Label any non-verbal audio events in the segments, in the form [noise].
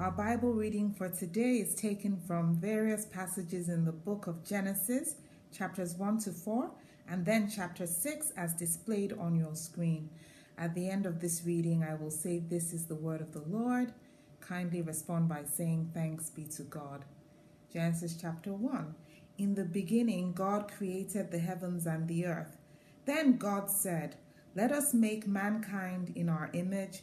Our Bible reading for today is taken from various passages in the book of Genesis, chapters 1 to 4, and then chapter 6 as displayed on your screen. At the end of this reading, I will say, This is the word of the Lord. Kindly respond by saying, Thanks be to God. Genesis chapter 1. In the beginning, God created the heavens and the earth. Then God said, Let us make mankind in our image,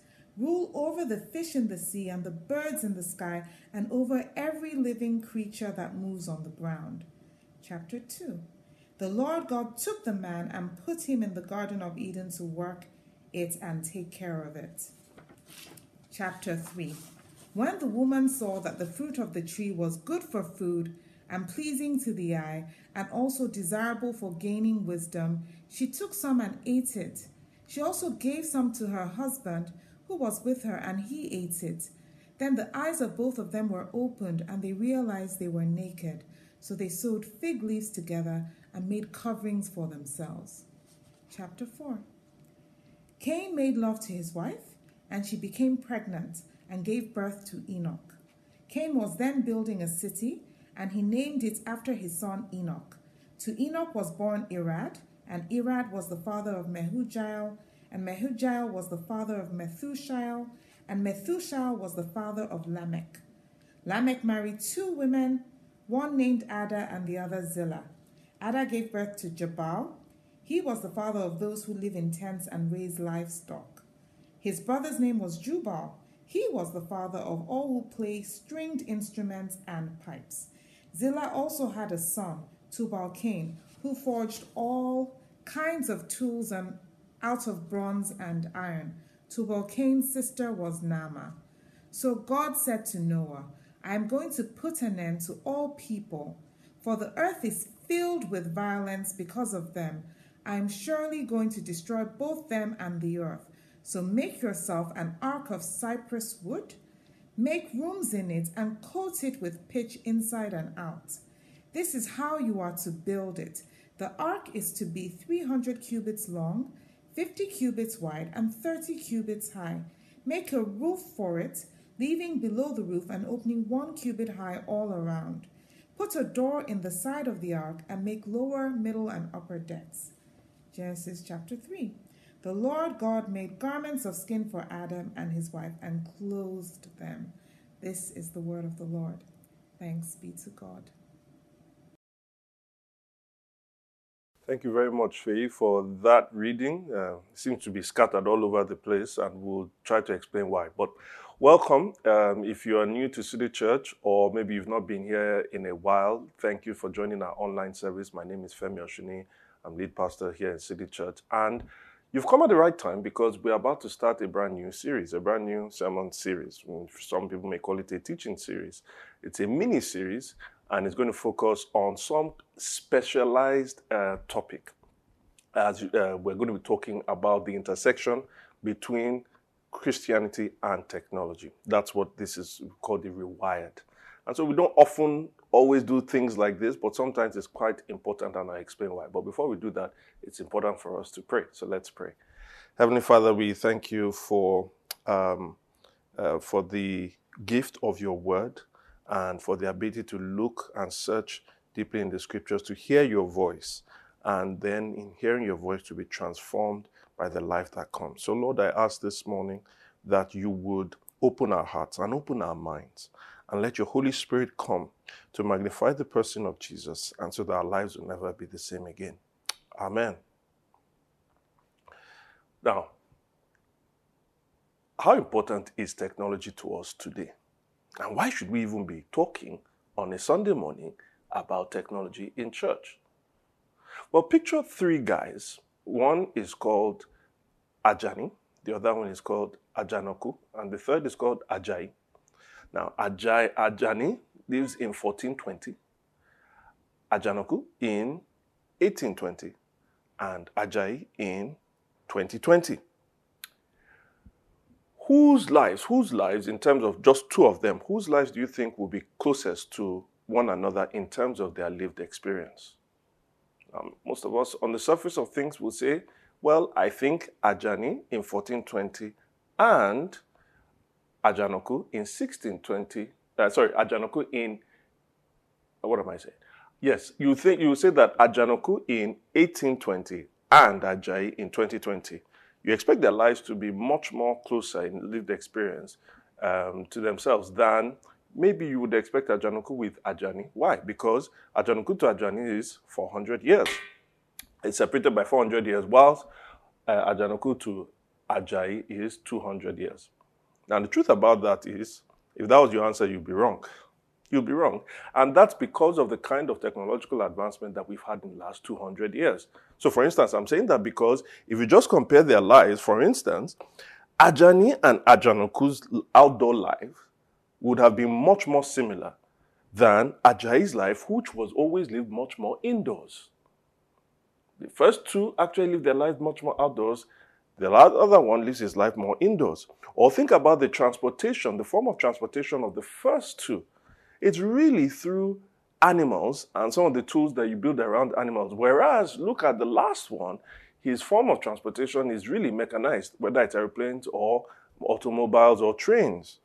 Rule over the fish in the sea and the birds in the sky, and over every living creature that moves on the ground. Chapter 2 The Lord God took the man and put him in the Garden of Eden to work it and take care of it. Chapter 3 When the woman saw that the fruit of the tree was good for food and pleasing to the eye, and also desirable for gaining wisdom, she took some and ate it. She also gave some to her husband who was with her, and he ate it. Then the eyes of both of them were opened, and they realized they were naked. So they sewed fig leaves together and made coverings for themselves. Chapter 4 Cain made love to his wife, and she became pregnant and gave birth to Enoch. Cain was then building a city, and he named it after his son Enoch. To Enoch was born Irad, and Irad was the father of Mehujael, and Mehujael was the father of Methushael, and Methushael was the father of Lamech. Lamech married two women, one named Ada and the other Zillah. Ada gave birth to Jabal. He was the father of those who live in tents and raise livestock. His brother's name was Jubal. He was the father of all who play stringed instruments and pipes. Zillah also had a son, Tubal Cain, who forged all kinds of tools and out of bronze and iron. Tubal Cain's sister was Naamah. So God said to Noah, I am going to put an end to all people, for the earth is filled with violence because of them. I am surely going to destroy both them and the earth. So make yourself an ark of cypress wood. Make rooms in it and coat it with pitch inside and out. This is how you are to build it. The ark is to be 300 cubits long, 50 cubits wide, and 30 cubits high. Make a roof for it, leaving below the roof an opening one cubit high all around. Put a door in the side of the ark and make lower, middle, and upper decks. Genesis chapter 3. The Lord God made garments of skin for Adam and his wife and clothed them. This is the word of the Lord. Thanks be to God. Thank you very much, Faye, for that reading. Uh, it seems to be scattered all over the place, and we'll try to explain why. But welcome. Um, if you are new to City Church, or maybe you've not been here in a while, thank you for joining our online service. My name is Femi Osunnuyi. I'm lead pastor here in City Church, and you've come at the right time because we're about to start a brand new series, a brand new sermon series. Some people may call it a teaching series. It's a mini series and it's going to focus on some specialized uh, topic. As uh, we're going to be talking about the intersection between Christianity and technology. That's what this is called the rewired. And so we don't often always do things like this, but sometimes it's quite important, and I'll explain why. But before we do that, it's important for us to pray. So let's pray. Heavenly Father, we thank you for um, uh, for the gift of your word and for the ability to look and search deeply in the scriptures to hear your voice, and then in hearing your voice to be transformed by the life that comes. So, Lord, I ask this morning that you would open our hearts and open our minds and let your Holy Spirit come to magnify the person of Jesus and so that our lives will never be the same again. Amen. Now, how important is technology to us today? And why should we even be talking on a Sunday morning about technology in church? Well, picture three guys. One is called Ajani, the other one is called Ajanoku, and the third is called Ajai. Now, Ajay, Ajani lives in 1420, Ajanoku in 1820, and Ajay in 2020. Whose lives, whose lives, in terms of just two of them, whose lives do you think will be closest to one another in terms of their lived experience? Um, most of us, on the surface of things, will say, well, I think Ajani in 1420 and Ajanoku in 1620. Uh, sorry, Ajanoku in what am I saying? Yes, you think you say that Ajanoku in 1820 and Ajay in 2020. You expect their lives to be much more closer in lived experience um, to themselves than maybe you would expect Ajanoku with Ajani. Why? Because Ajanoku to Ajani is 400 years. It's separated by 400 years, whilst uh, Ajanoku to Ajay is 200 years. Now, the truth about that is, if that was your answer, you'd be wrong. You'll be wrong. And that's because of the kind of technological advancement that we've had in the last 200 years. So, for instance, I'm saying that because if you just compare their lives, for instance, Ajani and Ajanoku's outdoor life would have been much more similar than Ajayi's life, which was always lived much more indoors. The first two actually lived their lives much more outdoors. The other one lives his life more indoors. Or think about the transportation, the form of transportation of the first two. It's really through animals and some of the tools that you build around animals. Whereas, look at the last one, his form of transportation is really mechanized, whether it's airplanes or automobiles or trains.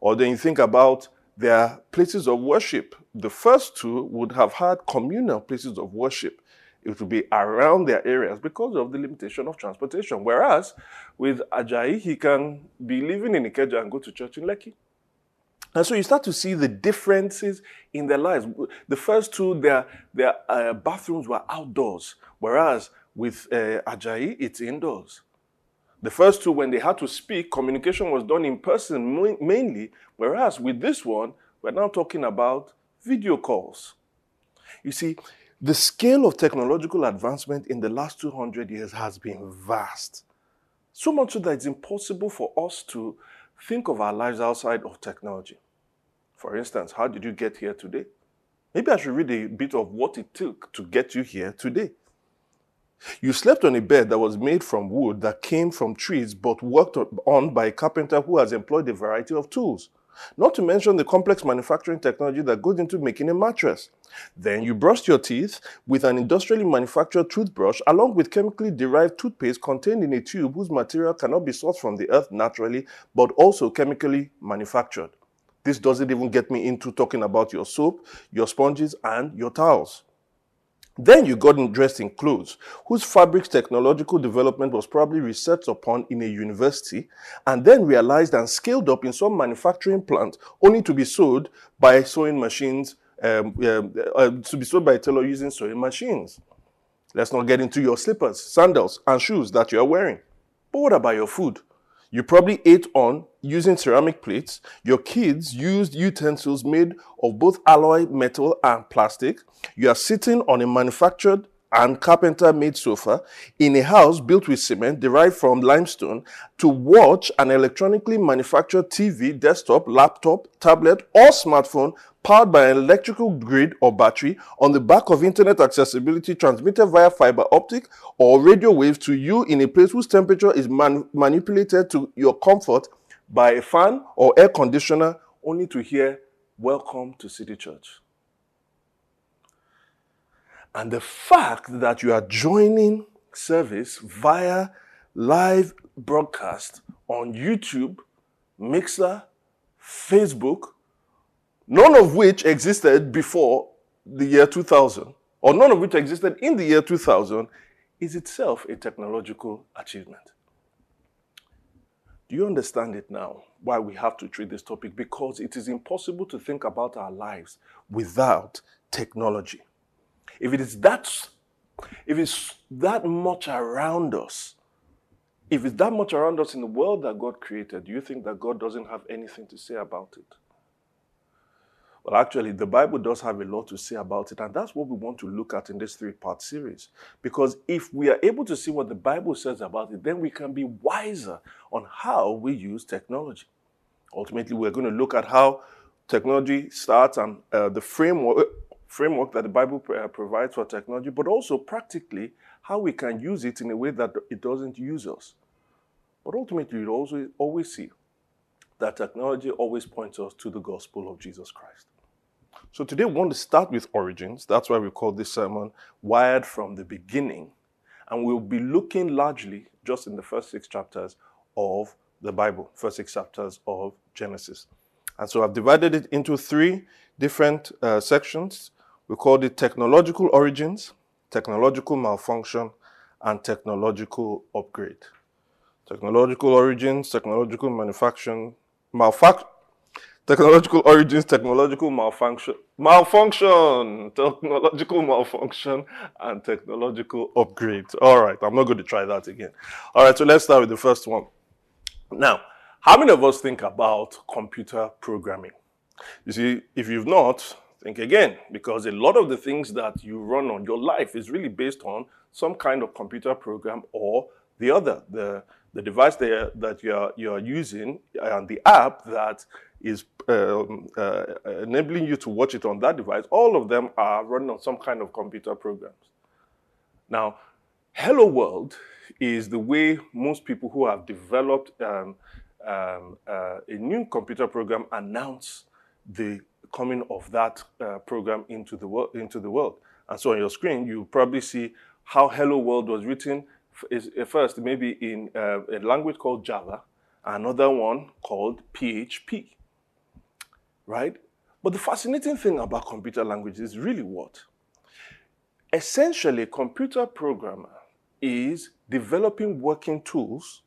Or then you think about their places of worship. The first two would have had communal places of worship it would be around their areas because of the limitation of transportation. Whereas with Ajayi, he can be living in Ikeja and go to church in Lekki. And so you start to see the differences in their lives. The first two, their, their uh, bathrooms were outdoors, whereas with uh, Ajayi, it's indoors. The first two, when they had to speak, communication was done in person mainly, whereas with this one, we're now talking about video calls. You see, the scale of technological advancement in the last 200 years has been vast. So much so that it's impossible for us to think of our lives outside of technology. For instance, how did you get here today? Maybe I should read a bit of what it took to get you here today. You slept on a bed that was made from wood that came from trees but worked on by a carpenter who has employed a variety of tools. Not to mention the complex manufacturing technology that goes into making a mattress. Then you brush your teeth with an industrially manufactured toothbrush along with chemically derived toothpaste contained in a tube whose material cannot be sourced from the earth naturally but also chemically manufactured. This doesn't even get me into talking about your soap, your sponges, and your towels. Then you got dressed in clothes, whose fabric's technological development was probably researched upon in a university, and then realized and scaled up in some manufacturing plant, only to be sold by sewing machines, um, um, uh, to be sold by a tailor using sewing machines. Let's not get into your slippers, sandals, and shoes that you are wearing. But what about your food? You probably ate on using ceramic plates. Your kids used utensils made of both alloy, metal, and plastic. You are sitting on a manufactured and carpenter made sofa in a house built with cement derived from limestone to watch an electronically manufactured TV, desktop, laptop, tablet, or smartphone powered by an electrical grid or battery on the back of internet accessibility transmitted via fiber optic or radio waves to you in a place whose temperature is man- manipulated to your comfort by a fan or air conditioner only to hear welcome to city church. And the fact that you are joining service via live broadcast on YouTube, Mixer, Facebook, none of which existed before the year 2000, or none of which existed in the year 2000, is itself a technological achievement. Do you understand it now? Why we have to treat this topic? Because it is impossible to think about our lives without technology. If it is that, if it's that much around us, if it's that much around us in the world that God created, do you think that God doesn't have anything to say about it? Well, actually, the Bible does have a lot to say about it, and that's what we want to look at in this three part series. Because if we are able to see what the Bible says about it, then we can be wiser on how we use technology. Ultimately, we're going to look at how technology starts and uh, the framework, framework that the Bible uh, provides for technology, but also practically how we can use it in a way that it doesn't use us. But ultimately, you always see that technology always points us to the gospel of Jesus Christ. So today we want to start with origins. That's why we call this sermon Wired from the Beginning. And we'll be looking largely just in the first six chapters of the Bible, first six chapters of Genesis. And so I've divided it into three different uh, sections. We called it technological origins, technological malfunction, and technological upgrade. Technological origins, technological manufacturing, malfunction, technological origins, technological malfunction, malfunction, technological malfunction, and technological upgrade. All right, I'm not going to try that again. All right, so let's start with the first one. Now, how many of us think about computer programming? You see, if you've not, think again, because a lot of the things that you run on your life is really based on some kind of computer program or the other, the, the device that, you're, you're using and the app that is um, uh, enabling you to watch it on that device, all of them are running on some kind of computer programs. Now, Hello World is the way most people who have developed um, um, uh, a new computer program announce the coming of that uh, program into the, into the world. And so on your screen, you probably see how Hello World was written is, uh, first, maybe in uh, a language called Java, another one called PHP, right? But the fascinating thing about computer language is really what? Essentially, a computer programmer is developing working tools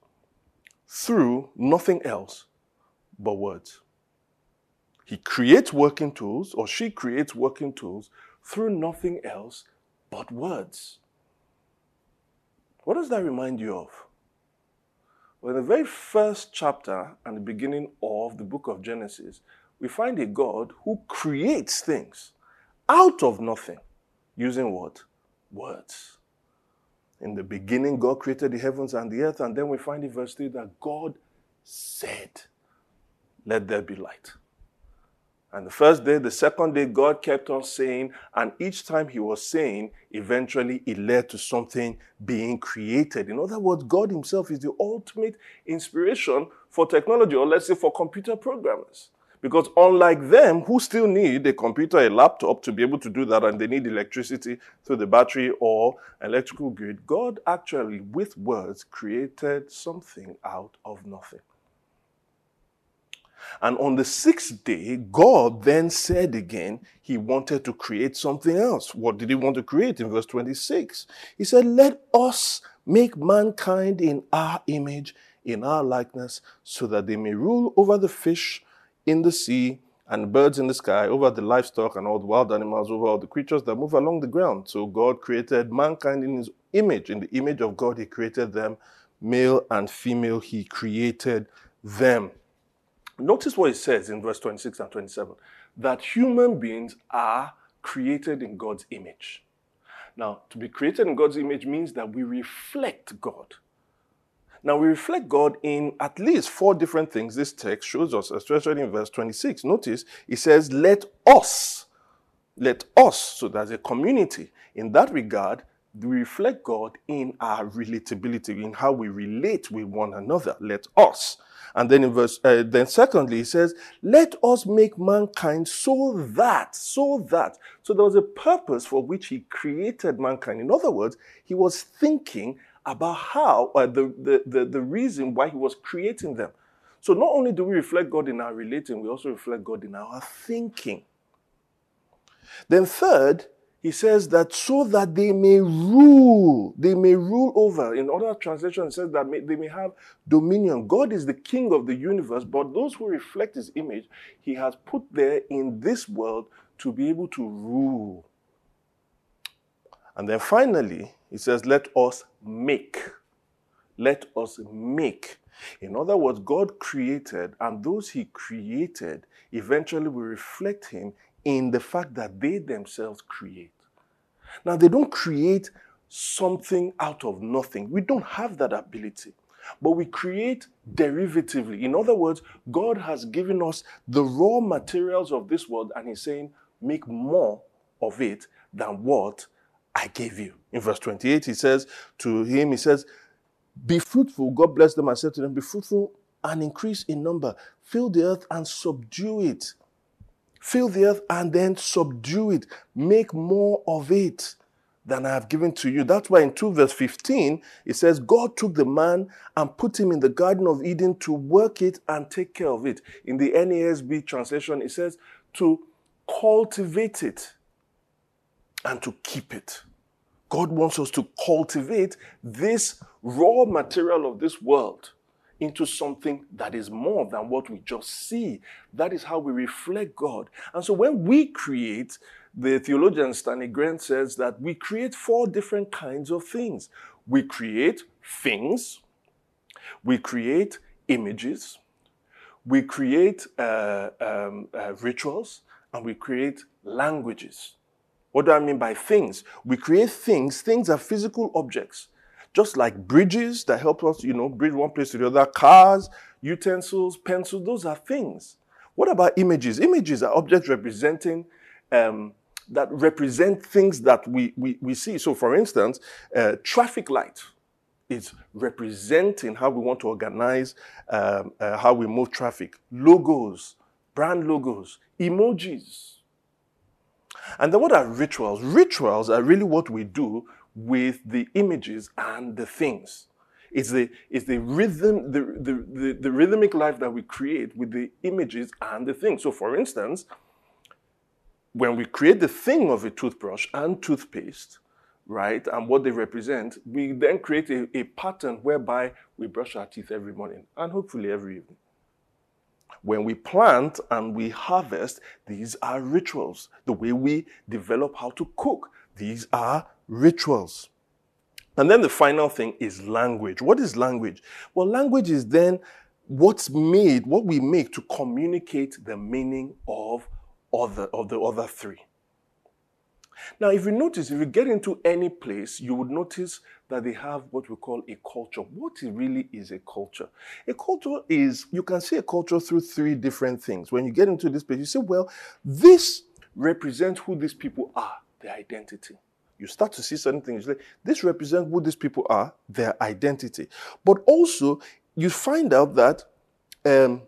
through nothing else but words. He creates working tools, or she creates working tools through nothing else but words. What does that remind you of? Well, in the very first chapter and the beginning of the book of Genesis, we find a God who creates things out of nothing using what? Words. In the beginning, God created the heavens and the earth, and then we find in verse 3 that God said, Let there be light. And the first day, the second day, God kept on saying, and each time He was saying, eventually it led to something being created. In other words, God Himself is the ultimate inspiration for technology, or let's say for computer programmers. Because unlike them, who still need a computer, a laptop to be able to do that, and they need electricity through the battery or electrical grid, God actually, with words, created something out of nothing. And on the sixth day, God then said again he wanted to create something else. What did he want to create in verse 26? He said, Let us make mankind in our image, in our likeness, so that they may rule over the fish in the sea and birds in the sky, over the livestock and all the wild animals, over all the creatures that move along the ground. So God created mankind in his image. In the image of God, he created them. Male and female, he created them. Notice what it says in verse 26 and 27 that human beings are created in God's image. Now, to be created in God's image means that we reflect God. Now, we reflect God in at least four different things this text shows us, especially in verse 26. Notice it says, Let us, let us, so there's a community. In that regard, we reflect God in our relatability, in how we relate with one another. Let us. And then in verse, uh, then secondly, he says, let us make mankind so that, so that. So there was a purpose for which he created mankind. In other words, he was thinking about how, uh, the, the, the, the reason why he was creating them. So not only do we reflect God in our relating, we also reflect God in our thinking. Then third, he says that so that they may rule, they may rule over. In other translations, it says that may, they may have dominion. God is the king of the universe, but those who reflect his image, he has put there in this world to be able to rule. And then finally, he says, Let us make. Let us make. In other words, God created, and those he created eventually will reflect him in the fact that they themselves create. Now, they don't create something out of nothing. We don't have that ability. But we create derivatively. In other words, God has given us the raw materials of this world, and He's saying, make more of it than what I gave you. In verse 28, He says to him, He says, Be fruitful. God bless them and said to them, Be fruitful and increase in number. Fill the earth and subdue it. Fill the earth and then subdue it. Make more of it than I have given to you. That's why in 2 verse 15, it says, God took the man and put him in the Garden of Eden to work it and take care of it. In the NASB translation, it says, to cultivate it and to keep it. God wants us to cultivate this raw material of this world into something that is more than what we just see. That is how we reflect God. And so when we create, the theologian Stanley Grant says that we create four different kinds of things. We create things, we create images, we create uh, um, uh, rituals, and we create languages. What do I mean by things? We create things. Things are physical objects just like bridges that help us, you know, bridge one place to the other, cars, utensils, pencils, those are things. What about images? Images are objects representing um, that represent things that we, we, we see. So, for instance, uh, traffic light is representing how we want to organize um, uh, how we move traffic. Logos, brand logos, emojis. And then what are rituals? Rituals are really what we do with the images and the things. It's the, it's the rhythm, the, the, the, the rhythmic life that we create with the images and the things. So, for instance, when we create the thing of a toothbrush and toothpaste, right, and what they represent, we then create a, a pattern whereby we brush our teeth every morning and hopefully every evening. When we plant and we harvest, these are rituals. The way we develop how to cook, these are rituals. And then the final thing is language. What is language? Well, language is then what's made, what we make to communicate the meaning of other of the other three. Now, if you notice, if you get into any place, you would notice that they have what we call a culture. What really is a culture? A culture is, you can see a culture through three different things. When you get into this place, you say, well, this represents who these people are, their identity you start to see certain things. Like, this represents who these people are, their identity. But also, you find out that um,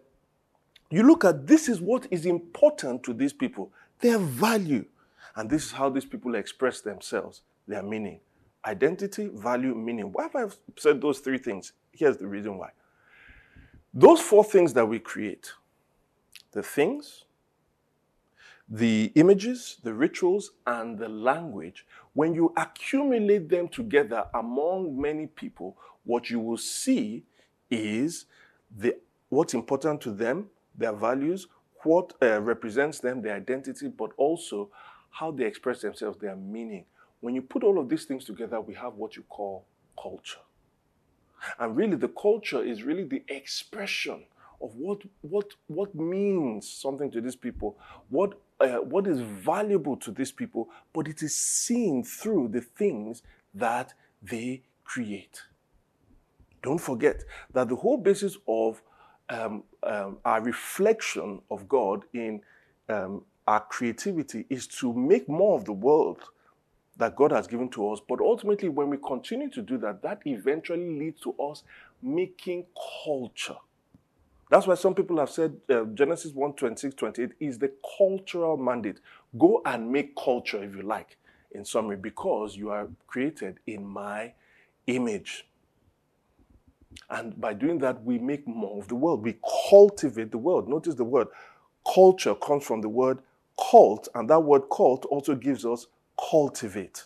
you look at this is what is important to these people, their value. And this is how these people express themselves, their meaning. Identity, value, meaning. Why have I said those three things? Here's the reason why. Those four things that we create the things, the images, the rituals, and the language, when you accumulate them together among many people, what you will see is the, what's important to them, their values, what uh, represents them, their identity, but also how they express themselves, their meaning. When you put all of these things together, we have what you call culture. And really, the culture is really the expression of what, what, what means something to these people, what, uh, what is valuable to these people, but it is seen through the things that they create. Don't forget that the whole basis of um, um, our reflection of God in um, our creativity is to make more of the world that God has given to us. But ultimately, when we continue to do that, that eventually leads to us making culture. That's why some people have said uh, Genesis 1 26, 28 is the cultural mandate. Go and make culture if you like, in summary, because you are created in my image. And by doing that, we make more of the world. We cultivate the world. Notice the word culture comes from the word cult, and that word cult also gives us cultivate.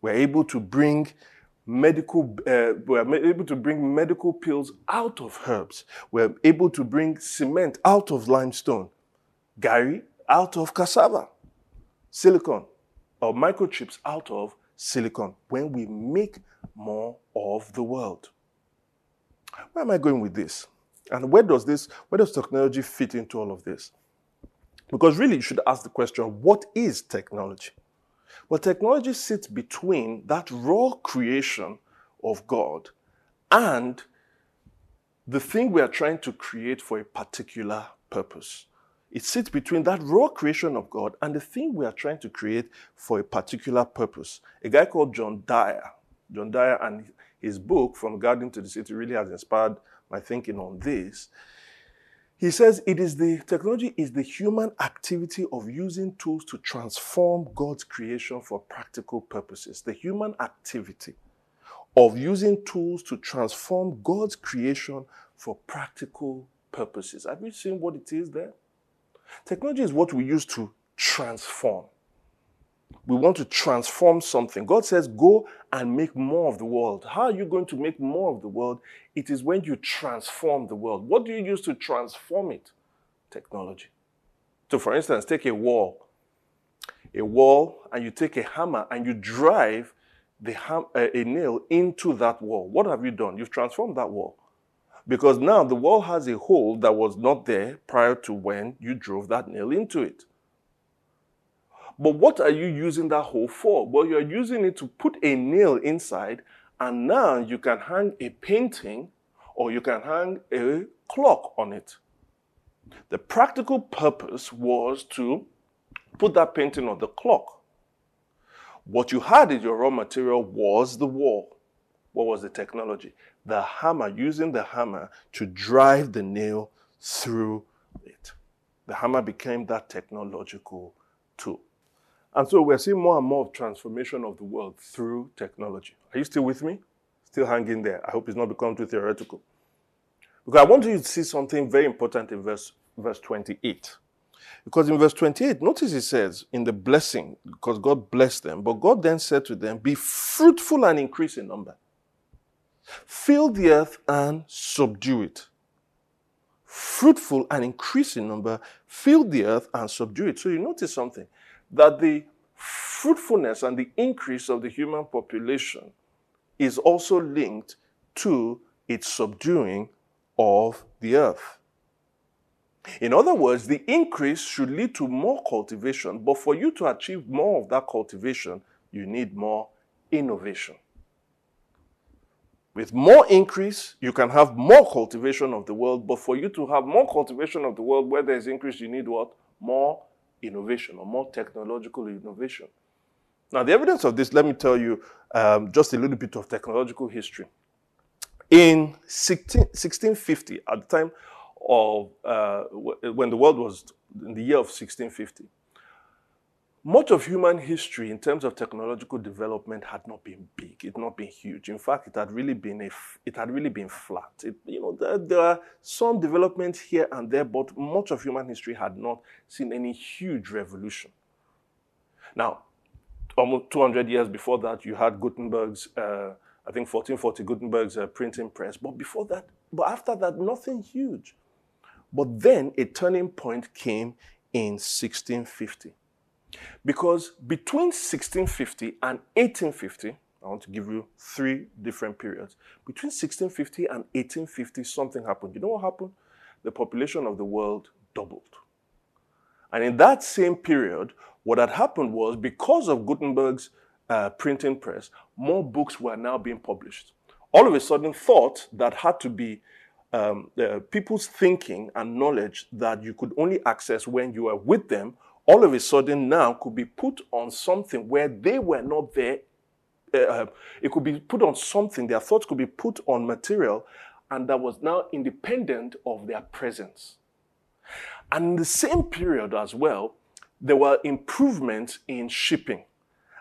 We're able to bring medical, uh, we're able to bring medical pills out of herbs. We're able to bring cement out of limestone, garri out of cassava, silicon or microchips out of silicon when we make more of the world. Where am I going with this? And where does this, where does technology fit into all of this? Because really, you should ask the question what is technology? Well, technology sits between that raw creation of God and the thing we are trying to create for a particular purpose. It sits between that raw creation of God and the thing we are trying to create for a particular purpose. A guy called John Dyer, John Dyer and his book, From Garden to the City, really has inspired my thinking on this. He says it is the technology is the human activity of using tools to transform God's creation for practical purposes. The human activity of using tools to transform God's creation for practical purposes. Have you seen what it is there? Technology is what we use to transform. We want to transform something. God says, Go and make more of the world. How are you going to make more of the world? It is when you transform the world. What do you use to transform it? Technology. So, for instance, take a wall, a wall, and you take a hammer and you drive the ham- uh, a nail into that wall. What have you done? You've transformed that wall. Because now the wall has a hole that was not there prior to when you drove that nail into it. But what are you using that hole for? Well, you're using it to put a nail inside, and now you can hang a painting or you can hang a clock on it. The practical purpose was to put that painting on the clock. What you had as your raw material was the wall. What was the technology? The hammer, using the hammer to drive the nail through it. The hammer became that technological tool. And so we're seeing more and more of transformation of the world through technology. Are you still with me? Still hanging there. I hope it's not become too theoretical. Because I want you to see something very important in verse, verse 28. Because in verse 28, notice it says, in the blessing, because God blessed them, but God then said to them, Be fruitful and increase in number. Fill the earth and subdue it. Fruitful and increase in number, fill the earth and subdue it. So you notice something that the fruitfulness and the increase of the human population is also linked to its subduing of the earth. In other words, the increase should lead to more cultivation, but for you to achieve more of that cultivation, you need more innovation. With more increase, you can have more cultivation of the world, but for you to have more cultivation of the world where there's increase, you need what? More innovation or more technological innovation. Now, the evidence of this, let me tell you um, just a little bit of technological history. In 16, 1650, at the time of uh, when the world was in the year of 1650, much of human history in terms of technological development had not been big. It had not been huge. In fact it had really been a it had really been flat. It, you know there, there are some developments here and there but much of human history had not seen any huge revolution. Now almost 200 years before that you had gutenberg's uh, i think 1440 gutenberg's uh, printing press. But before that but after that nothing huge. But then a turning point came in 1650 because between 1650 and 1850, I want to give you three different periods. Between 1650 and 1850, something happened. You know what happened? The population of the world doubled. And in that same period, what had happened was because of Gutenberg's uh, printing press, more books were now being published. All of a sudden, thought that had to be um, uh, people's thinking and knowledge that you could only access when you were with them all of a sudden now could be put on something where they were not there. Uh, it could be put on something, their thoughts could be put on material, and that was now independent of their presence. And in the same period as well, there were improvements in shipping.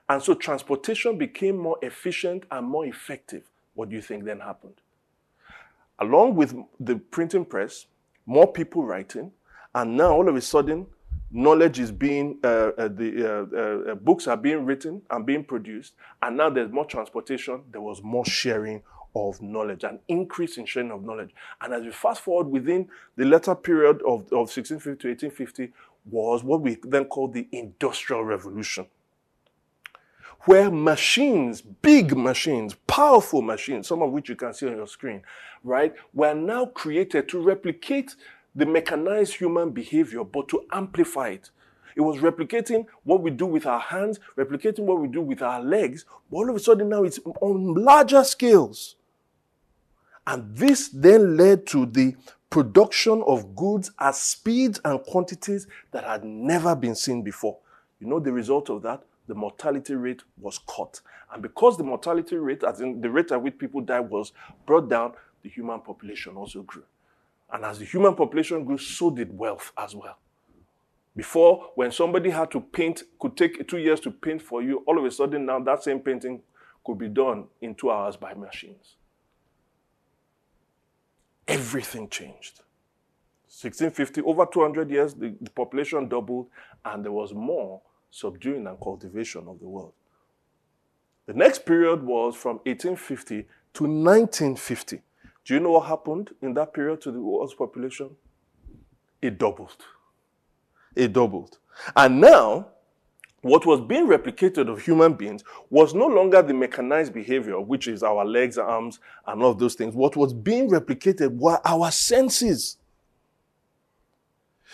And so transportation became more efficient and more effective. What do you think then happened? Along with the printing press, more people writing, and now all of a sudden, knowledge is being, uh, uh, the uh, uh, books are being written and being produced, and now there's more transportation, there was more sharing of knowledge, an increase in sharing of knowledge. And as we fast forward within the later period of, of 1650 to 1850, was what we then call the Industrial Revolution where machines, big machines, powerful machines, some of which you can see on your screen, right, were now created to replicate the mechanized human behavior, but to amplify it. It was replicating what we do with our hands, replicating what we do with our legs, but all of a sudden now it's on larger scales. And this then led to the production of goods at speeds and quantities that had never been seen before. You know the result of that? the mortality rate was cut. And because the mortality rate, as in the rate at which people died, was brought down, the human population also grew. And as the human population grew, so did wealth as well. Before, when somebody had to paint, could take two years to paint for you, all of a sudden now that same painting could be done in two hours by machines. Everything changed. 1650, over 200 years, the, the population doubled, and there was more subduing and cultivation of the world. The next period was from 1850 to 1950. Do you know what happened in that period to the world's population? It doubled. It doubled. And now, what was being replicated of human beings was no longer the mechanized behavior, which is our legs, arms, and all of those things. What was being replicated were our senses.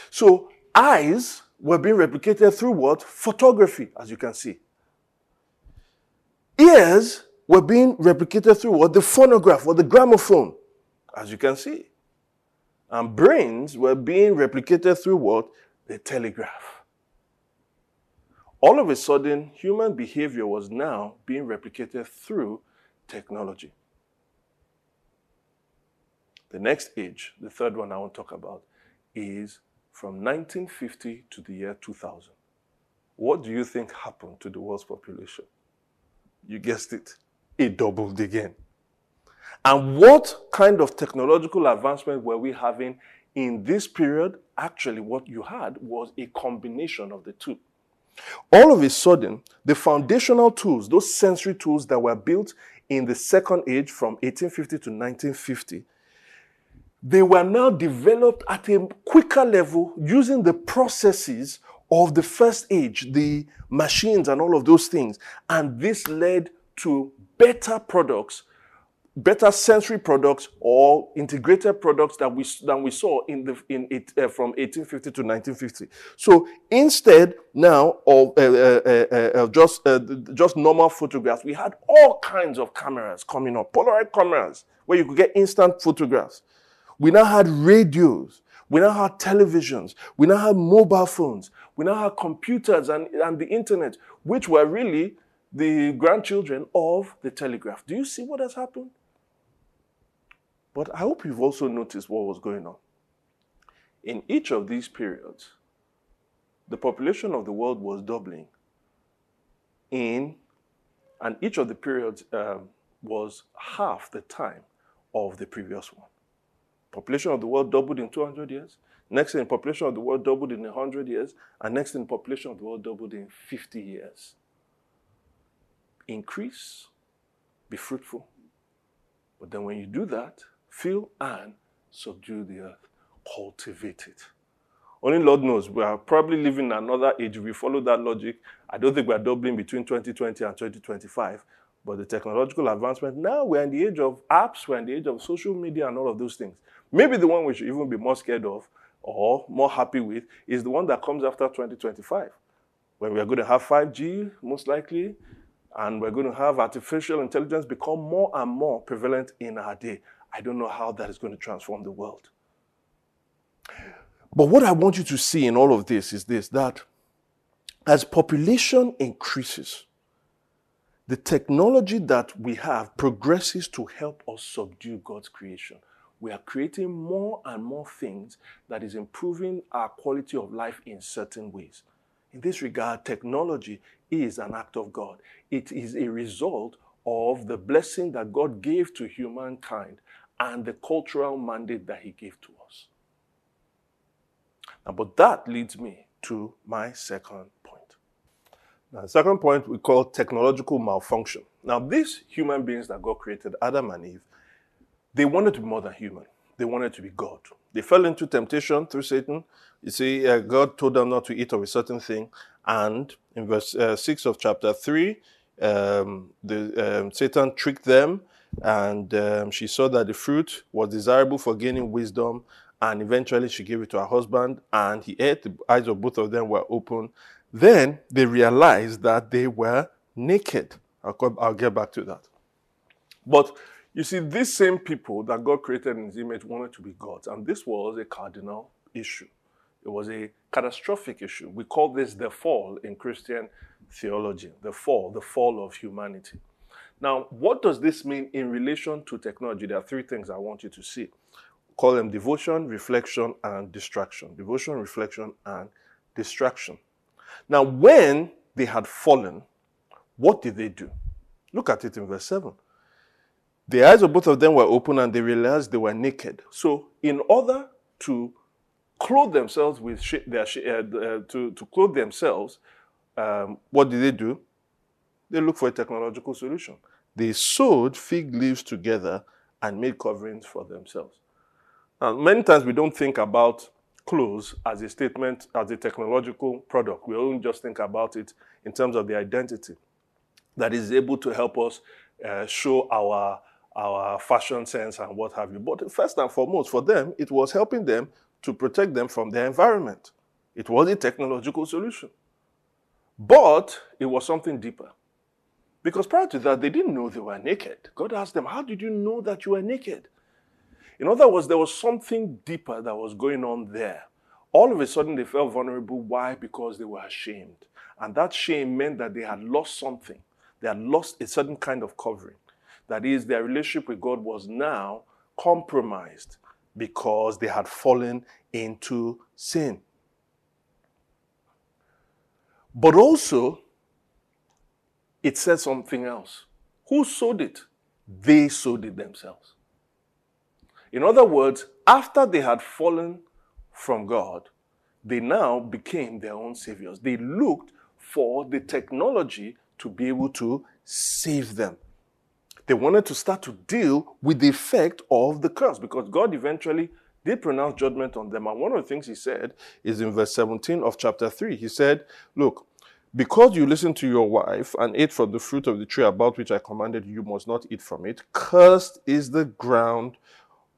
So, eyes were being replicated through what? Photography, as you can see. Ears were being replicated through what? The phonograph or the gramophone, as you can see. And brains were being replicated through what? The telegraph. All of a sudden, human behavior was now being replicated through technology. The next age, the third one I want to talk about, is from 1950 to the year 2000, what do you think happened to the world's population? You guessed it, it doubled again. And what kind of technological advancement were we having in this period? Actually, what you had was a combination of the two. All of a sudden, the foundational tools, those sensory tools that were built in the second age from 1850 to 1950, they were now developed at a quicker level using the processes of the first age, the machines and all of those things. And this led to better products, better sensory products or integrated products that we, than we saw in the, in it, uh, from 1850 to 1950. So instead now of uh, uh, uh, uh just, just normal photographs, we had all kinds of cameras coming up, Polaroid cameras, where you could get instant photographs. We now had radios. We now had televisions. We now had mobile phones. We now had computers and, and the internet, which were really the grandchildren of the telegraph. Do you see what has happened? But I hope you've also noticed what was going on. In each of these periods, the population of the world was doubling. In and each of the periods um, was half the time of the previous one. Population of the world doubled in 200 years. Next thing, population of the world doubled in 100 years. And next thing, population of the world doubled in 50 years. Increase, be fruitful. But then when you do that, fill and subdue the earth. Cultivate it. Only Lord knows. We are probably living in another age. We follow that logic, I don't think we are doubling between 2020 and 2025. But the technological advancement, now we're in the age of apps, we're in the age of social media and all of those things. Maybe the one we should even be more scared of or more happy with is the one that comes after 2025, when we are going to have 5G, most likely, and we're going to have artificial intelligence become more and more prevalent in our day. I don't know how that is going to transform the world. But what I want you to see in all of this is this that as population increases, the technology that we have progresses to help us subdue God's creation we are creating more and more things that is improving our quality of life in certain ways. In this regard, technology is an act of God. It is a result of the blessing that God gave to humankind and the cultural mandate that He gave to us. Now, but that leads me to my second point. Now, the second point we call technological malfunction. Now, these human beings that God created, Adam and Eve, they wanted to be more than human. They wanted to be God. They fell into temptation through Satan. You see, uh, God told them not to eat of a certain thing. And in verse uh, 6 of chapter 3, um, the, um, Satan tricked them, and um, she saw that the fruit was desirable for gaining wisdom. And eventually, she gave it to her husband, and he ate. The eyes of both of them were open. Then they realized that they were naked. I'll, I'll get back to that. But you see, these same people that God created in His image wanted to be gods, and this was a cardinal issue. It was a catastrophic issue. We call this the fall in Christian theology the fall, the fall of humanity. Now, what does this mean in relation to technology? There are three things I want you to see. Call them devotion, reflection, and distraction. Devotion, reflection, and distraction. Now, when they had fallen, what did they do? Look at it in verse 7. The eyes of both of them were open and they realized they were naked. So, in order to clothe themselves with sh- their sh- uh, uh, to, to clothe themselves, um, what did they do? They looked for a technological solution. They sewed fig leaves together and made coverings for themselves. Now, many times we don't think about clothes as a statement, as a technological product. We don't just think about it in terms of the identity that is able to help us uh, show our our fashion sense and what have you. But first and foremost, for them, it was helping them to protect them from their environment. It was a technological solution. But it was something deeper. Because prior to that, they didn't know they were naked. God asked them, How did you know that you were naked? In other words, there was something deeper that was going on there. All of a sudden, they felt vulnerable. Why? Because they were ashamed. And that shame meant that they had lost something. They had lost a certain kind of covering. That is, their relationship with God was now compromised because they had fallen into sin. But also, it says something else. Who sold it? They sold it themselves. In other words, after they had fallen from God, they now became their own saviors. They looked for the technology to be able to save them. They wanted to start to deal with the effect of the curse because God eventually did pronounce judgment on them. And one of the things he said is in verse 17 of chapter 3. He said, Look, because you listened to your wife and ate from the fruit of the tree about which I commanded you, must not eat from it. Cursed is the ground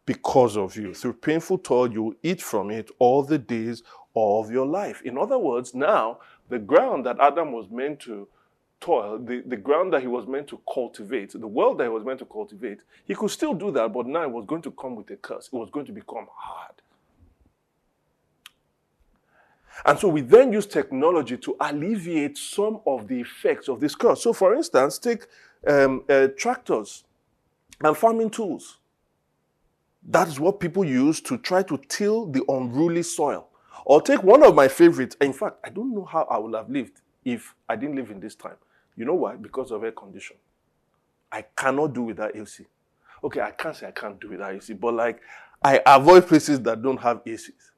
because of you. Through painful toil, you will eat from it all the days of your life. In other words, now the ground that Adam was meant to toil, the, the ground that he was meant to cultivate, the world that he was meant to cultivate, he could still do that, but now it was going to come with a curse. It was going to become hard. And so we then use technology to alleviate some of the effects of this curse. So, for instance, take um, uh, tractors and farming tools. That is what people use to try to till the unruly soil. Or take one of my favorites. In fact, I don't know how I would have lived if I didn't live in this time. You know why? Because of air condition. I cannot do without AC. Okay, I can't say I can't do without AC, but like I avoid places that don't have ACs.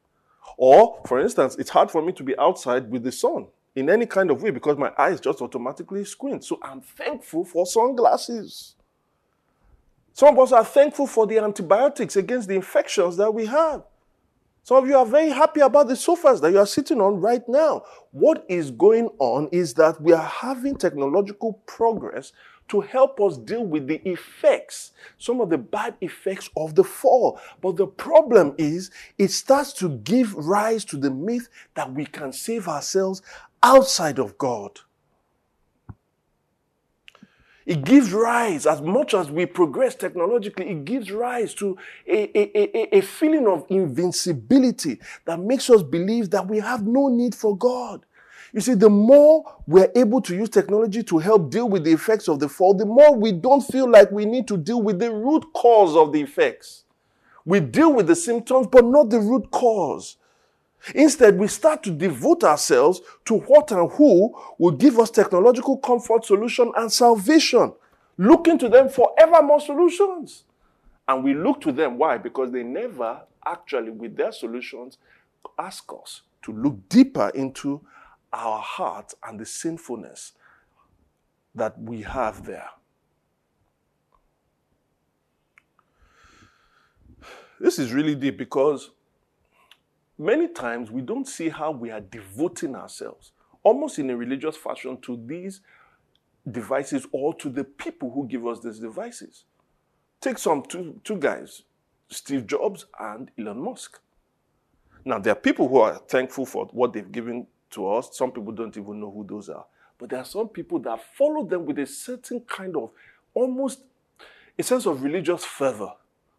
Or, for instance, it's hard for me to be outside with the sun in any kind of way because my eyes just automatically squint. So I'm thankful for sunglasses. Some of us are thankful for the antibiotics against the infections that we have. Some of you are very happy about the sofas that you are sitting on right now. What is going on is that we are having technological progress to help us deal with the effects, some of the bad effects of the fall. But the problem is, it starts to give rise to the myth that we can save ourselves outside of God. It gives rise, as much as we progress technologically, it gives rise to a, a, a, a, feeling of invincibility that makes us believe that we have no need for God. You see, the more we're able to use technology to help deal with the effects of the fall, the more we don't feel like we need to deal with the root cause of the effects. We deal with the symptoms, but not the root cause. Instead, we start to devote ourselves to what and who will give us technological comfort, solution, and salvation, looking to them for ever more solutions. And we look to them. Why? Because they never actually, with their solutions, ask us to look deeper into our heart and the sinfulness that we have there. This is really deep because many times we don't see how we are devoting ourselves, almost in a religious fashion, to these devices or to the people who give us these devices. Take some two, two guys, Steve Jobs and Elon Musk. Now, there are people who are thankful for what they've given to us. Some people don't even know who those are. But there are some people that follow them with a certain kind of almost a sense of religious fervor.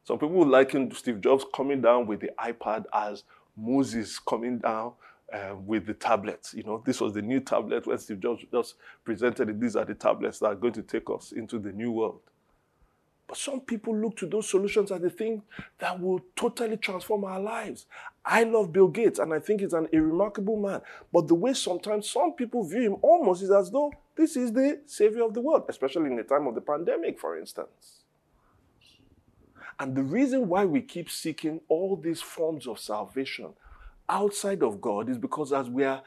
Some people liken Steve Jobs coming down with the iPad as Moses coming down uh, with the tablets. You know, this was the new tablet when Steve Jobs just presented it. These are the tablets that are going to take us into the new world. But some people look to those solutions as the thing that will totally transform our lives. I love Bill Gates and I think he's an, a remarkable man. But the way sometimes some people view him almost is as though this is the savior of the world, especially in the time of the pandemic, for instance. And the reason why we keep seeking all these forms of salvation outside of God is because as we are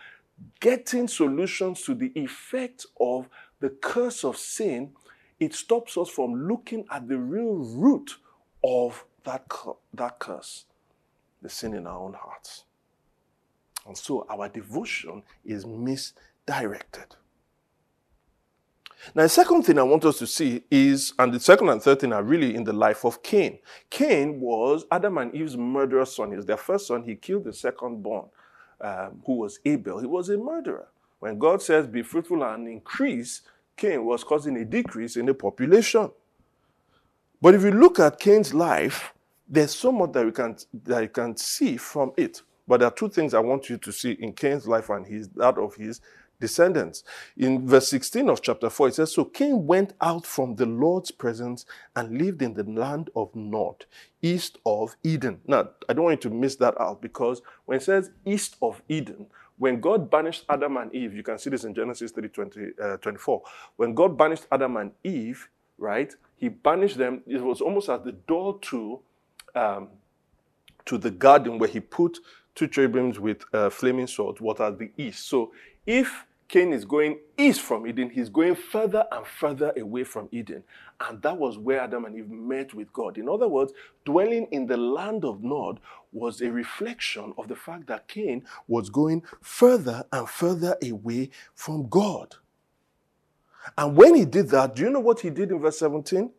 getting solutions to the effect of the curse of sin, it stops us from looking at the real root of that, that curse, the sin in our own hearts. And so our devotion is misdirected. Now, the second thing I want us to see is, and the second and third thing are really in the life of Cain. Cain was Adam and Eve's murderous son. Was their first son. He killed the second born, um, who was Abel. He was a murderer. When God says, be fruitful and increase, Cain was causing a decrease in the population. But if you look at Cain's life, there's so much that you can, that you can see from it. But there are two things I want you to see in Cain's life and his, that of his descendants. In verse 16 of chapter 4, it says, So Cain went out from the Lord's presence and lived in the land of Nod, east of Eden. Now, I don't want you to miss that out because when it says east of Eden, when God banished Adam and Eve, you can see this in Genesis 3 20, uh, 24. When God banished Adam and Eve, right, he banished them, it was almost at the door to, um, to the garden where he put two cherubims with uh, flaming swords, what are the east. So if Cain is going east from Eden. He's going further and further away from Eden. And that was where Adam and Eve met with God. In other words, dwelling in the land of Nod was a reflection of the fact that Cain was going further and further away from God. And when he did that, do you know what he did in verse 17?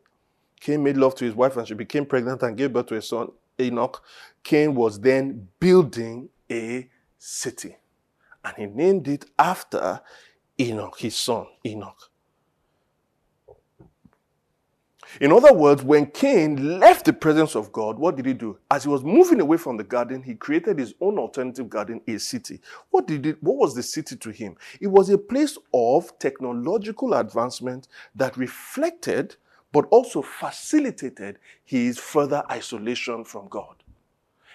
Cain made love to his wife and she became pregnant and gave birth to a son, Enoch. Cain was then building a city and he named it after Enoch, his son, Enoch. In other words, when Cain left the presence of God, what did he do? As he was moving away from the garden, he created his own alternative garden, a city. What did it, what was the city to him? It was a place of technological advancement that reflected but also facilitated his further isolation from God.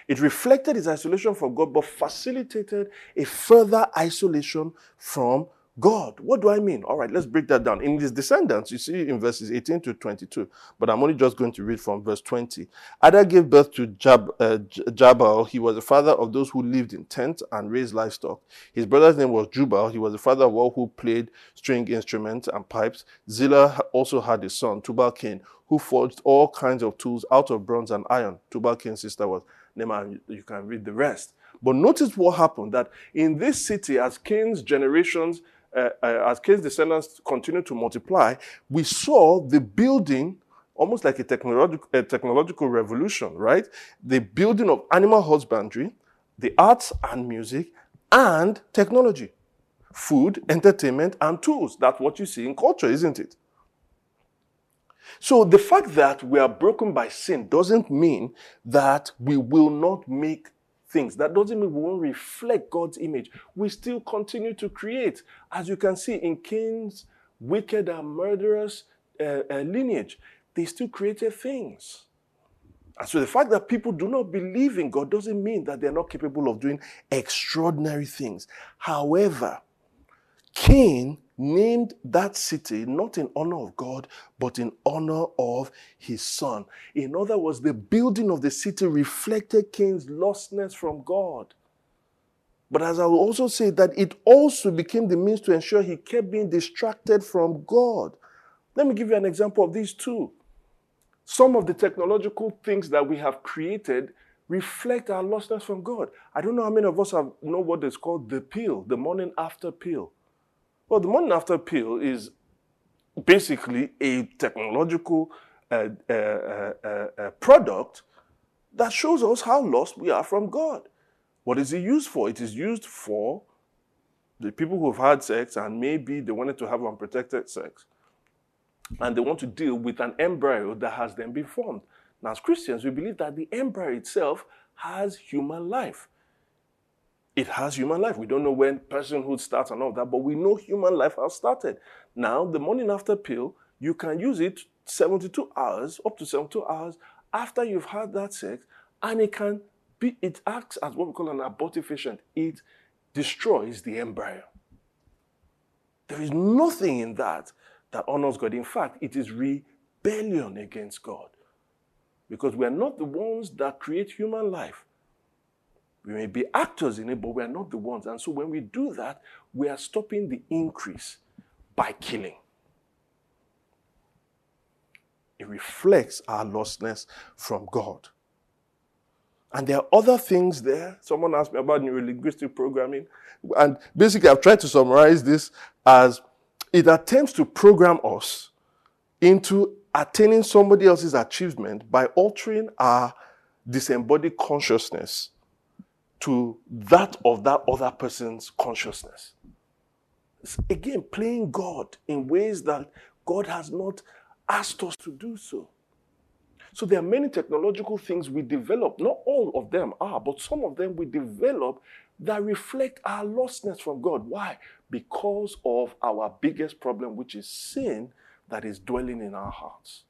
It reflected his isolation from God, but facilitated a further isolation from God. What do I mean? All right, let's break that down. In his descendants, you see in verses 18 to 22, but I'm only just going to read from verse 20. Adah gave birth to Jab, uh, Jabal. He was the father of those who lived in tents and raised livestock. His brother's name was Jubal. He was the father of all who played string instruments and pipes. Zillah also had a son, Tubal Cain, who forged all kinds of tools out of bronze and iron. Tubal Cain's sister was Naamah you can read the rest. But notice what happened that in this city, as Cain's generations, uh, uh, as Cain's descendants continued to multiply, we saw the building almost like a a technological revolution, right? The building of animal husbandry, the arts and music, and technology, food, entertainment, and tools. That's what you see in culture, isn't it? So the fact that we are broken by sin doesn't mean that we will not make things. That doesn't mean we won't reflect God's image. We still continue to create. As you can see in Cain's wicked and murderous uh, uh, lineage, they still created things. And so the fact that people do not believe in God doesn't mean that they're not capable of doing extraordinary things. However, Cain named that city not in honor of God, but in honor of his son. In other words, the building of the city reflected Cain's lostness from God. But as I will also say, that it also became the means to ensure he kept being distracted from God. Let me give you an example of these two. Some of the technological things that we have created reflect our lostness from God. I don't know how many of us have know what is called the pill, the morning after pill. Well, the morning after pill is basically a technological uh, uh, uh, uh, uh product that shows us how lost we are from God. What is it used for? It is used for the people who have had sex and maybe they wanted to have unprotected sex. And they want to deal with an embryo that has then been formed. Now, as Christians, we believe that the embryo itself has human life. It has human life. We don't know when personhood starts and all that, but we know human life has started. Now, the morning after pill, you can use it 72 hours, up to 72 hours after you've had that sex, and it can be, it acts as what we call an abortifacient. It destroys the embryo. There is nothing in that that honors God. In fact, it is rebellion against God. Because we are not the ones that create human life. We may be actors in it, but we are not the ones. And so when we do that, we are stopping the increase by killing. It reflects our lostness from God. And there are other things there. Someone asked me about neurolinguistic programming. And basically, I've tried to summarize this as it attempts to program us into attaining somebody else's achievement by altering our disembodied consciousness to that of that other person's consciousness. It's again, playing God in ways that God has not asked us to do so. So there are many technological things we develop. Not all of them are, but some of them we develop that reflect our lostness from God. Why? Because of our biggest problem, which is sin that is dwelling in our hearts.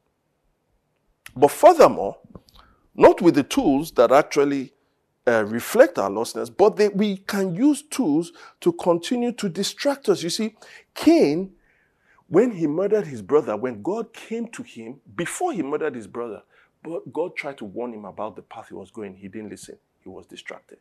But furthermore, not with the tools that actually uh, reflect our lostness, but they, we can use tools to continue to distract us. You see, Cain, when he murdered his brother, when God came to him before he murdered his brother, but God tried to warn him about the path he was going. He didn't listen. He was distracted.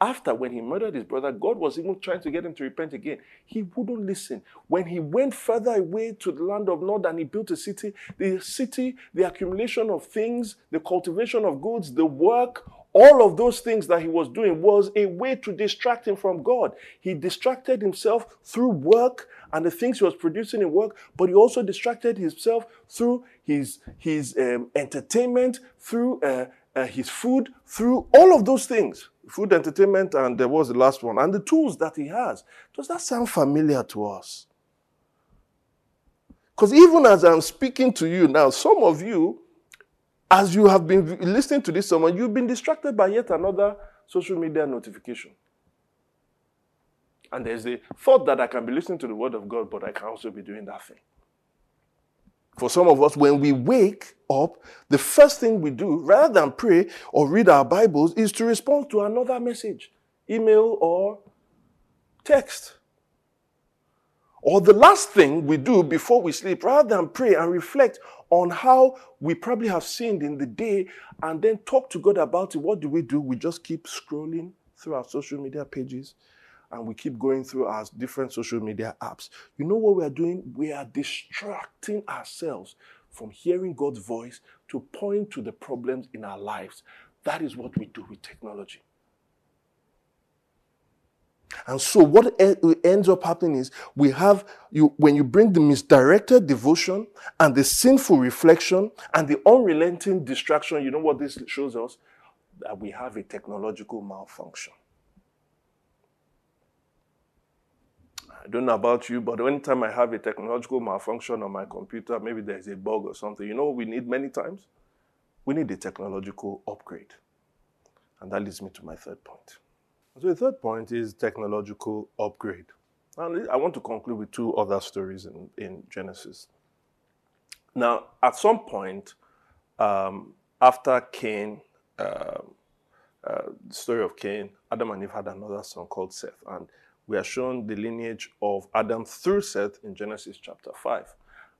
After, when he murdered his brother, God was even trying to get him to repent again. He wouldn't listen. When he went further away to the land of Nod and he built a city, the city, the accumulation of things, the cultivation of goods, the work, all of those things that he was doing was a way to distract him from God. He distracted himself through work and the things he was producing in work, but he also distracted himself through his, his um, entertainment, through uh, uh, his food, through all of those things food, entertainment, and there was the last one, and the tools that he has. Does that sound familiar to us? Because even as I'm speaking to you now, some of you as you have been listening to this sermon, you've been distracted by yet another social media notification. And there's the thought that I can be listening to the word of God, but I can also be doing that thing. For some of us, when we wake up, the first thing we do, rather than pray or read our Bibles, is to respond to another message, email or text. Or the last thing we do before we sleep, rather than pray and reflect on how we probably have sinned in the day and then talk to God about it, what do we do? We just keep scrolling through our social media pages and we keep going through our different social media apps. You know what we are doing? We are distracting ourselves from hearing God's voice to point to the problems in our lives. That is what we do with technology. And so what ends up happening is we have you when you bring the misdirected devotion and the sinful reflection and the unrelenting distraction, you know what this shows us? That we have a technological malfunction. I don't know about you, but anytime I have a technological malfunction on my computer, maybe there's a bug or something, you know we need many times? We need a technological upgrade. And that leads me to my third point. So the third point is technological upgrade. And I want to conclude with two other stories in, in Genesis. Now, at some point, um, after Cain, uh, uh, the story of Cain, Adam and Eve had another son called Seth. And we are shown the lineage of Adam through Seth in Genesis chapter 5.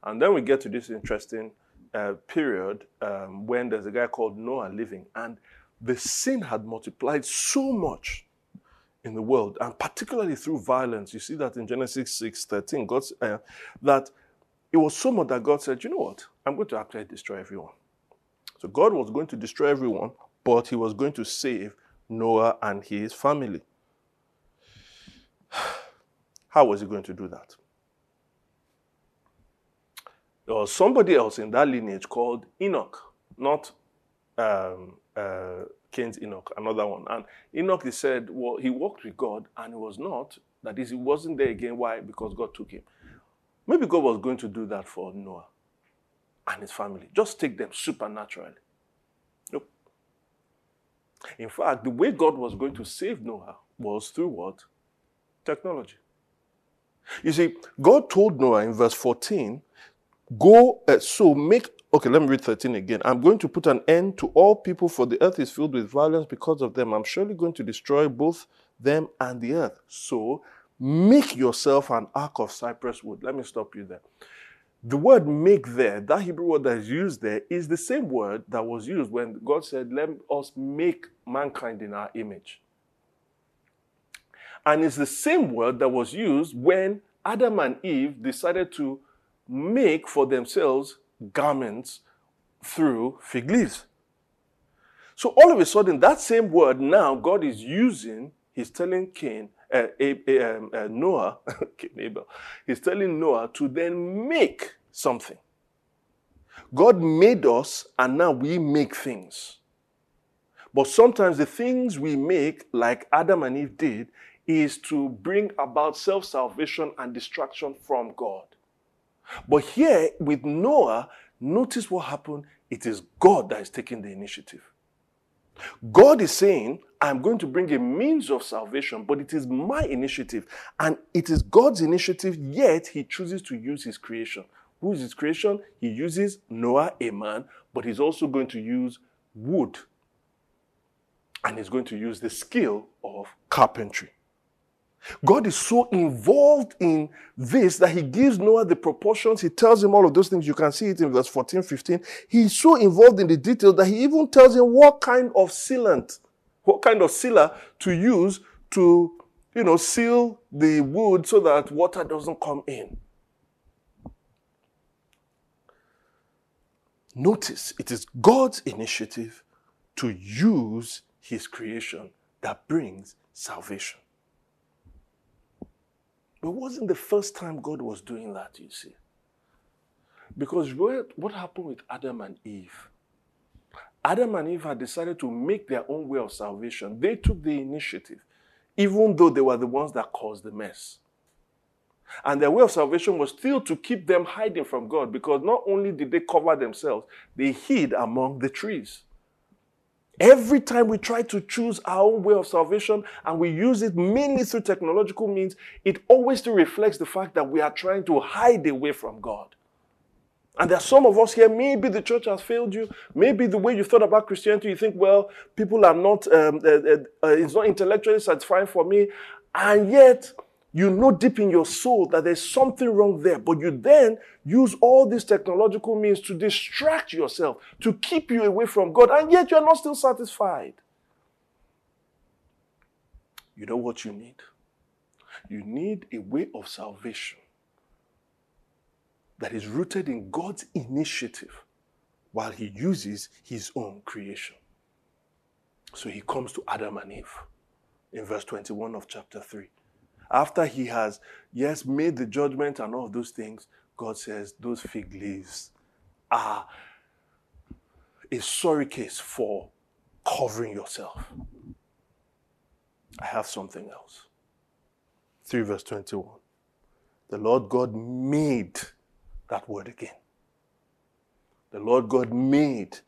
And then we get to this interesting uh, period um, when there's a guy called Noah living. And the sin had multiplied so much in the world, and particularly through violence. You see that in Genesis 6 13, God, uh, that it was so much that God said, you know what? I'm going to actually destroy everyone. So God was going to destroy everyone, but he was going to save Noah and his family. [sighs] How was he going to do that? There was somebody else in that lineage called Enoch, not um, uh, Cain's Enoch, another one. And Enoch, he said, well, he walked with God and he was not. That is, he wasn't there again. Why? Because God took him. Maybe God was going to do that for Noah and his family. Just take them supernaturally. Nope. In fact, the way God was going to save Noah was through what? Technology. You see, God told Noah in verse 14, go, uh, so make, okay, let me read 13 again. I'm going to put an end to all people, for the earth is filled with violence because of them. I'm surely going to destroy both them and the earth. So make yourself an ark of cypress wood. Let me stop you there. The word make there, that Hebrew word that is used there, is the same word that was used when God said, Let us make mankind in our image. And it's the same word that was used when Adam and Eve decided to make for themselves garments through fig leaves. So all of a sudden, that same word now God is using, he's telling Cain, uh, um, uh, Noah, [laughs] Abel, he's telling Noah to then make something. God made us, and now we make things. But sometimes the things we make, like Adam and Eve did, is to bring about self salvation and distraction from God. But here with Noah, notice what happened. It is God that is taking the initiative. God is saying, I'm going to bring a means of salvation, but it is my initiative. And it is God's initiative, yet He chooses to use His creation. Who is His creation? He uses Noah, a man, but He's also going to use wood. And He's going to use the skill of carpentry. God is so involved in this that he gives Noah the proportions. He tells him all of those things. You can see it in verse 14, 15. He's so involved in the detail that he even tells him what kind of sealant, what kind of sealer to use to, you know, seal the wood so that water doesn't come in. Notice it is God's initiative to use his creation that brings salvation. But it wasn't the first time God was doing that, you see. Because what happened with Adam and Eve? Adam and Eve had decided to make their own way of salvation. They took the initiative, even though they were the ones that caused the mess. And their way of salvation was still to keep them hiding from God because not only did they cover themselves, they hid among the trees. Every time we try to choose our own way of salvation and we use it mainly through technological means, it always still reflects the fact that we are trying to hide away from God. And there are some of us here, maybe the church has failed you. Maybe the way you thought about Christianity, you think, well, people are not, um, uh, uh, uh, it's not intellectually satisfying for me. And yet, you know deep in your soul that there's something wrong there, but you then use all these technological means to distract yourself, to keep you away from God, and yet you're not still satisfied. You know what you need? You need a way of salvation that is rooted in God's initiative while He uses His own creation. So He comes to Adam and Eve in verse 21 of chapter 3 after he has, yes, made the judgment and all those things, God says those fig leaves are a sorry case for covering yourself. I have something else. 3 verse 21. The Lord God made that word again. The Lord God made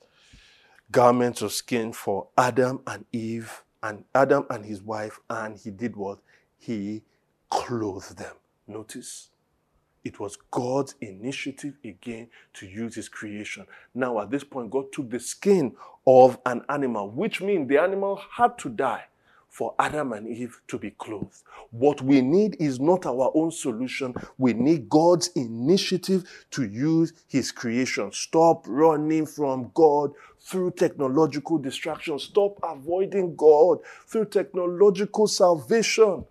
garments of skin for Adam and Eve and Adam and his wife, and he did what? He clothe them. Notice it was God's initiative again to use his creation. Now, at this point, God took the skin of an animal, which means the animal had to die for Adam and Eve to be clothed. What we need is not our own solution. We need God's initiative to use His creation. Stop running from God through technological distraction. Stop avoiding God through technological salvation.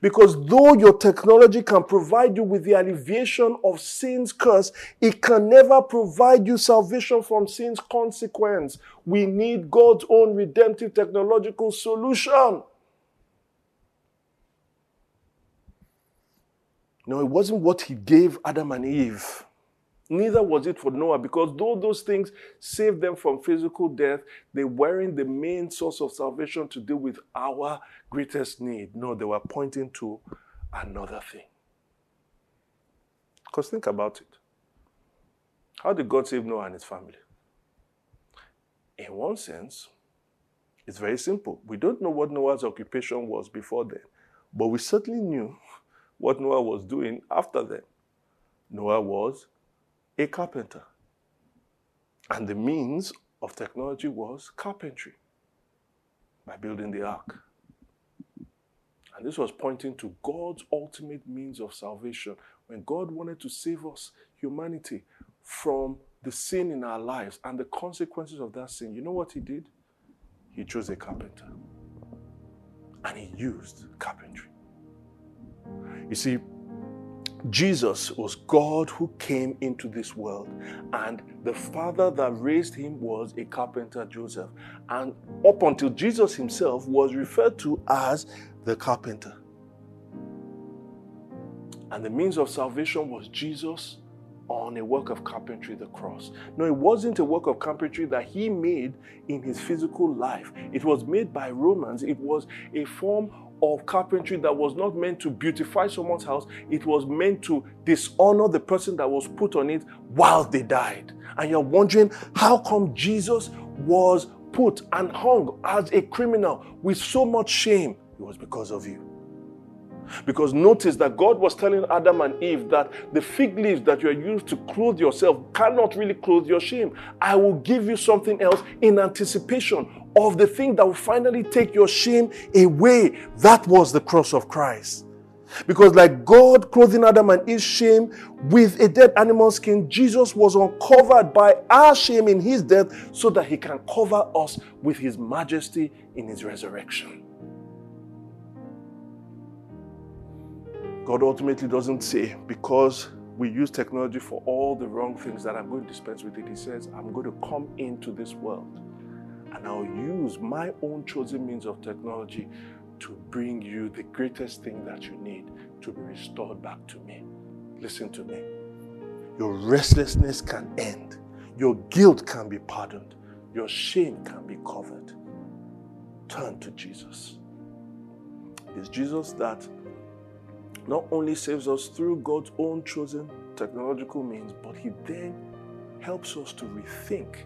Because though your technology can provide you with the alleviation of sin's curse, it can never provide you salvation from sin's consequence. We need God's own redemptive technological solution. No, it wasn't what he gave Adam and Eve. Neither was it for Noah, because though those things saved them from physical death, they weren't the main source of salvation to deal with our greatest need. No, they were pointing to another thing. Because think about it. How did God save Noah and his family? In one sense, it's very simple. We don't know what Noah's occupation was before then, but we certainly knew [laughs] what Noah was doing after then. Noah was a carpenter. And the means of technology was carpentry by building the ark. And this was pointing to God's ultimate means of salvation. When God wanted to save us, humanity, from the sin in our lives and the consequences of that sin, you know what He did? He chose a carpenter. And He used carpentry. You see, Jesus was God who came into this world, and the father that raised him was a carpenter, Joseph. And up until Jesus himself was referred to as the carpenter. And the means of salvation was Jesus on a work of carpentry, the cross. No, it wasn't a work of carpentry that he made in his physical life. It was made by Romans. It was a form of carpentry that was not meant to beautify someone's house, it was meant to dishonor the person that was put on it while they died. And you're wondering how come Jesus was put and hung as a criminal with so much shame? It was because of you. Because notice that God was telling Adam and Eve that the fig leaves that you are used to clothe yourself cannot really clothe your shame. I will give you something else in anticipation of the thing that will finally take your shame away. That was the cross of Christ. Because, like God clothing Adam and Eve's shame with a dead animal skin, Jesus was uncovered by our shame in his death so that he can cover us with his majesty in his resurrection. God ultimately doesn't say, because we use technology for all the wrong things that I'm going to dispense with it. He says, I'm going to come into this world and I'll use my own chosen means of technology to bring you the greatest thing that you need to be restored back to me. Listen to me. Your restlessness can end, your guilt can be pardoned, your shame can be covered. Turn to Jesus. It's Jesus that not only saves us through God's own chosen technological means, but He then helps us to rethink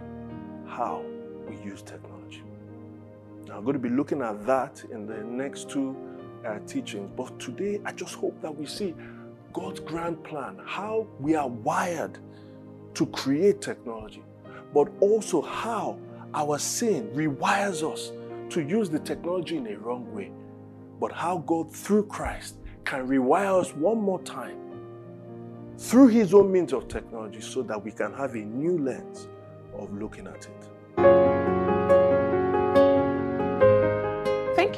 how we use technology. Now, I'm going to be looking at that in the next two uh, teachings, but today I just hope that we see God's grand plan, how we are wired to create technology, but also how our sin rewires us to use the technology in a wrong way, but how God, through Christ, can rewire us one more time through His own means of technology so that we can have a new lens of looking at it.